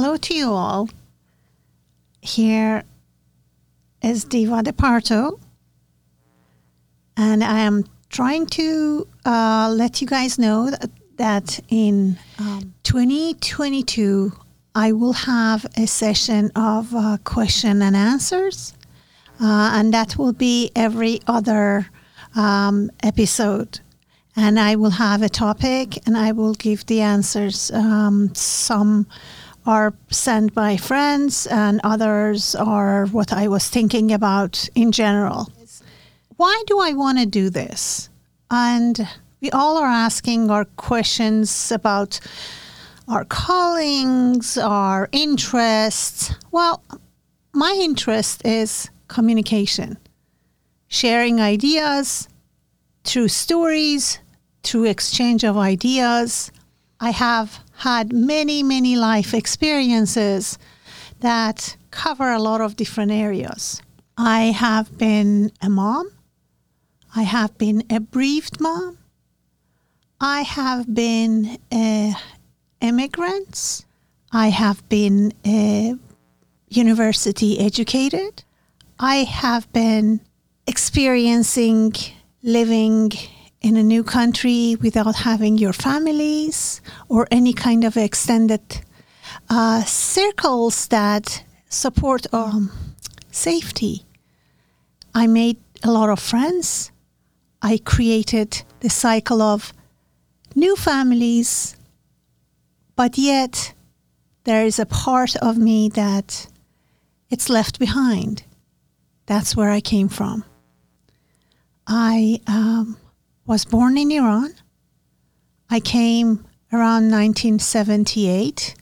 Hello to you all. Here is Diva de Parto, and I am trying to uh, let you guys know that, that in um, 2022 I will have a session of uh, question and answers, uh, and that will be every other um, episode. And I will have a topic, and I will give the answers. Um, some are sent by friends, and others are what I was thinking about in general. Why do I want to do this? And we all are asking our questions about our callings, our interests. Well, my interest is communication, sharing ideas through stories, through exchange of ideas. I have had many, many life experiences that cover a lot of different areas. I have been a mom. I have been a bereaved mom. I have been a immigrant. I have been a university educated. I have been experiencing living in a new country without having your families or any kind of extended uh, circles that support um, safety. I made a lot of friends. I created the cycle of new families, but yet there is a part of me that it's left behind. That's where I came from. I um, was born in Iran. I came around 1978,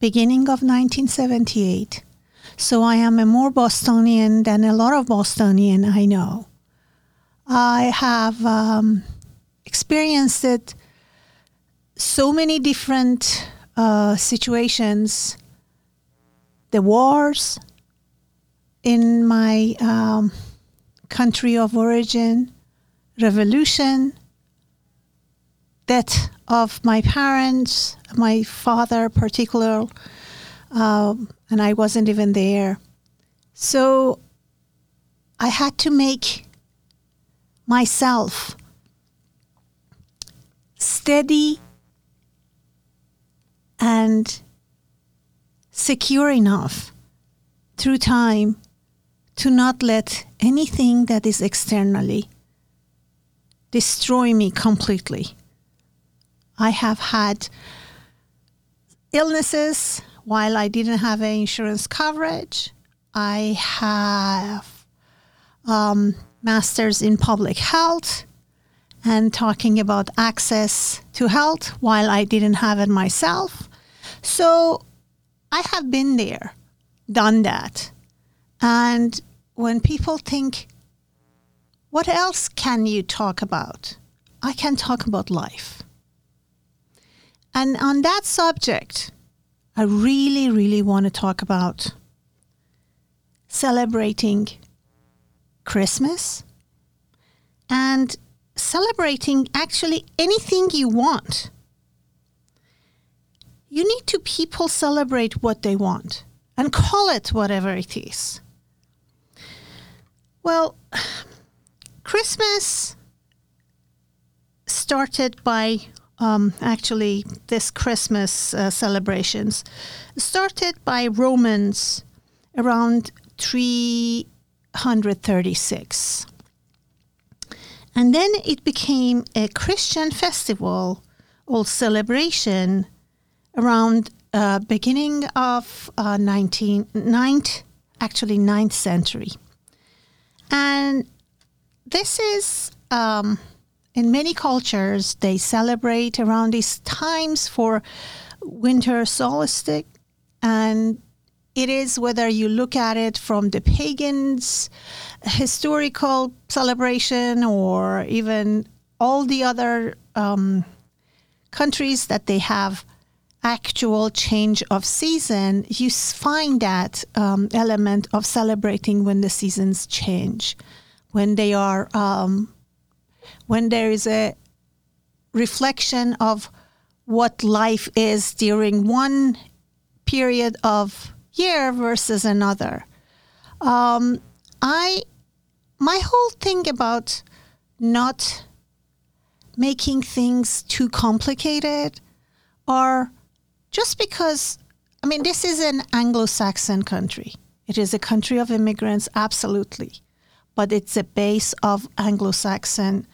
beginning of 1978. So I am a more Bostonian than a lot of Bostonian I know. I have um, experienced it so many different uh, situations, the wars in my um, country of origin, revolution, death of my parents, my father particular, um, and I wasn't even there. So I had to make myself steady and secure enough through time to not let anything that is externally destroy me completely. I have had illnesses while I didn't have insurance coverage. I have um, masters in public health and talking about access to health while I didn't have it myself. So I have been there, done that. And when people think, what else can you talk about? I can talk about life. And on that subject, I really, really want to talk about celebrating Christmas and celebrating actually anything you want. You need to people celebrate what they want and call it whatever it is. Well, Christmas started by um, actually this Christmas uh, celebrations started by Romans around 336. And then it became a Christian festival or celebration around uh, beginning of uh, 19, ninth, actually 9th century. And this is um, in many cultures they celebrate around these times for winter solstice and it is whether you look at it from the pagans historical celebration or even all the other um, countries that they have actual change of season you find that um, element of celebrating when the seasons change when they are um, when there is a reflection of what life is during one period of year versus another. Um, I my whole thing about not making things too complicated or just because I mean this is an Anglo-Saxon country. It is a country of immigrants absolutely. But it's a base of Anglo-Saxon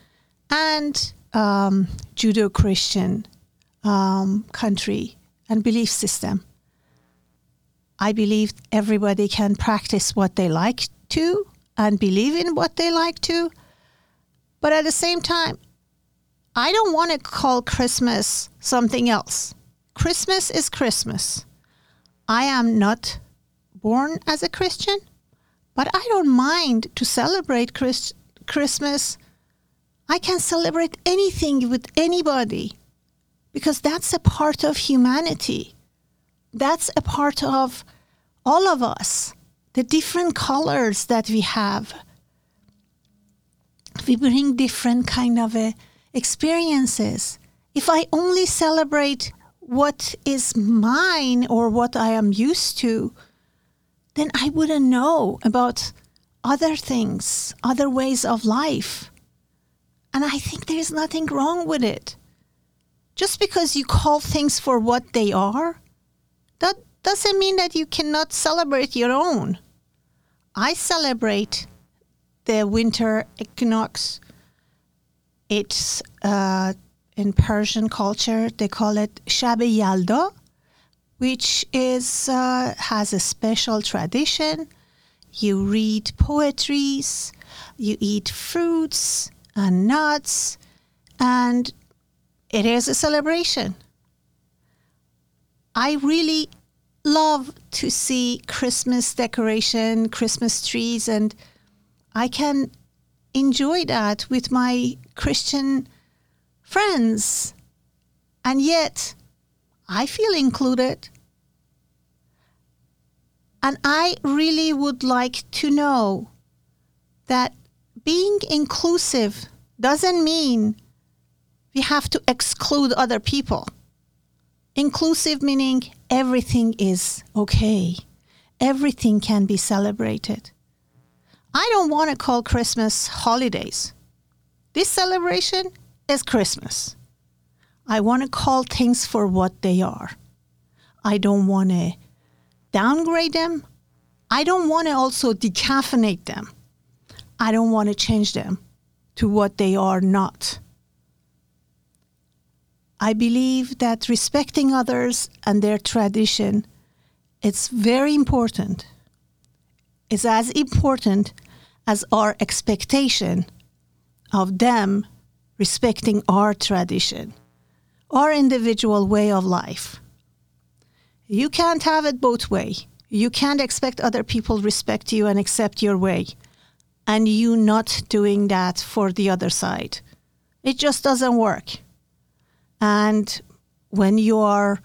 and um, Judeo-Christian um, country and belief system. I believe everybody can practice what they like to and believe in what they like to. But at the same time, I don't want to call Christmas something else. Christmas is Christmas. I am not born as a Christian, but I don't mind to celebrate Christ- Christmas. I can celebrate anything with anybody because that's a part of humanity. That's a part of all of us, the different colors that we have. We bring different kind of uh, experiences. If I only celebrate what is mine or what I am used to, then I wouldn't know about other things, other ways of life. And I think there's nothing wrong with it. Just because you call things for what they are, that doesn't mean that you cannot celebrate your own. I celebrate the winter equinox. It's uh, in Persian culture, they call it Shab Yalda, which is uh, has a special tradition. You read poetries, you eat fruits and nuts, and it is a celebration. I really love to see Christmas decoration, Christmas trees, and I can enjoy that with my Christian friends. And yet, I feel included. And I really would like to know that being inclusive doesn't mean we have to exclude other people. Inclusive meaning everything is okay, everything can be celebrated. I don't want to call Christmas holidays. This celebration is Christmas. I want to call things for what they are. I don't want to downgrade them. I don't want to also decaffeinate them. I don't want to change them to what they are not. I believe that respecting others and their tradition it's very important. It's as important as our expectation of them respecting our tradition, our individual way of life. You can't have it both way. You can't expect other people respect you and accept your way and you not doing that for the other side. It just doesn't work. And when you are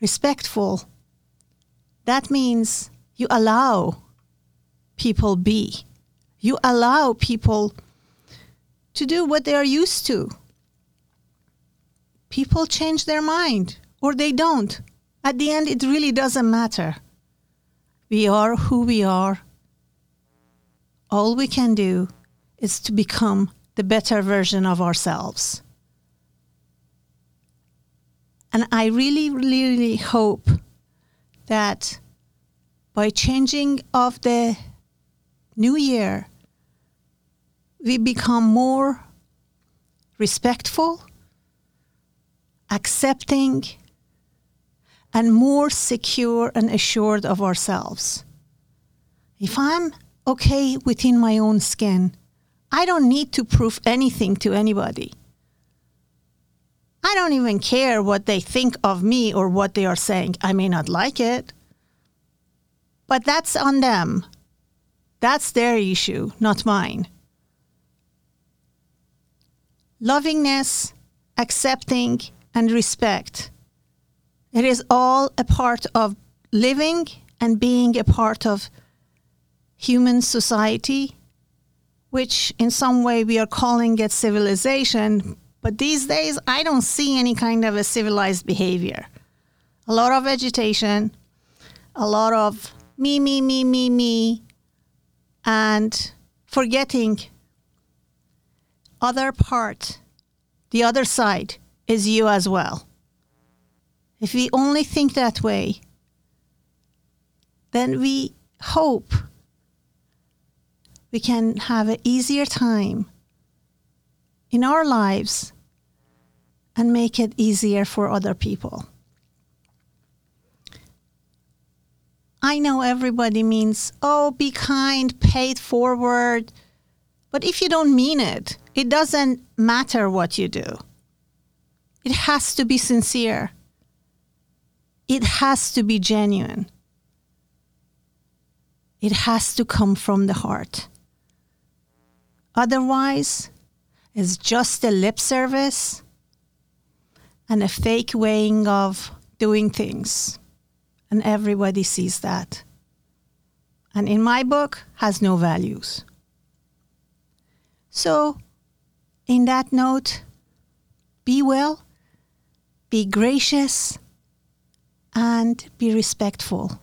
respectful, that means you allow people be. You allow people to do what they are used to. People change their mind or they don't. At the end, it really doesn't matter. We are who we are. All we can do is to become the better version of ourselves. And I really, really hope that by changing of the new year, we become more respectful, accepting, and more secure and assured of ourselves. If I'm okay within my own skin, I don't need to prove anything to anybody. I don't even care what they think of me or what they are saying. I may not like it, but that's on them. That's their issue, not mine. Lovingness, accepting, and respect. It is all a part of living and being a part of human society, which in some way we are calling it civilization, but these days, I don't see any kind of a civilized behavior. A lot of agitation, a lot of me, me, me, me, me, and forgetting other part, the other side is you as well. If we only think that way, then we hope we can have an easier time in our lives and make it easier for other people. I know everybody means, oh, be kind, pay it forward. But if you don't mean it, it doesn't matter what you do. It has to be sincere. It has to be genuine. It has to come from the heart. Otherwise, it's just a lip service and a fake weighing of doing things. And everybody sees that. And in my book, has no values. So, in that note, be well, be gracious, and be respectful.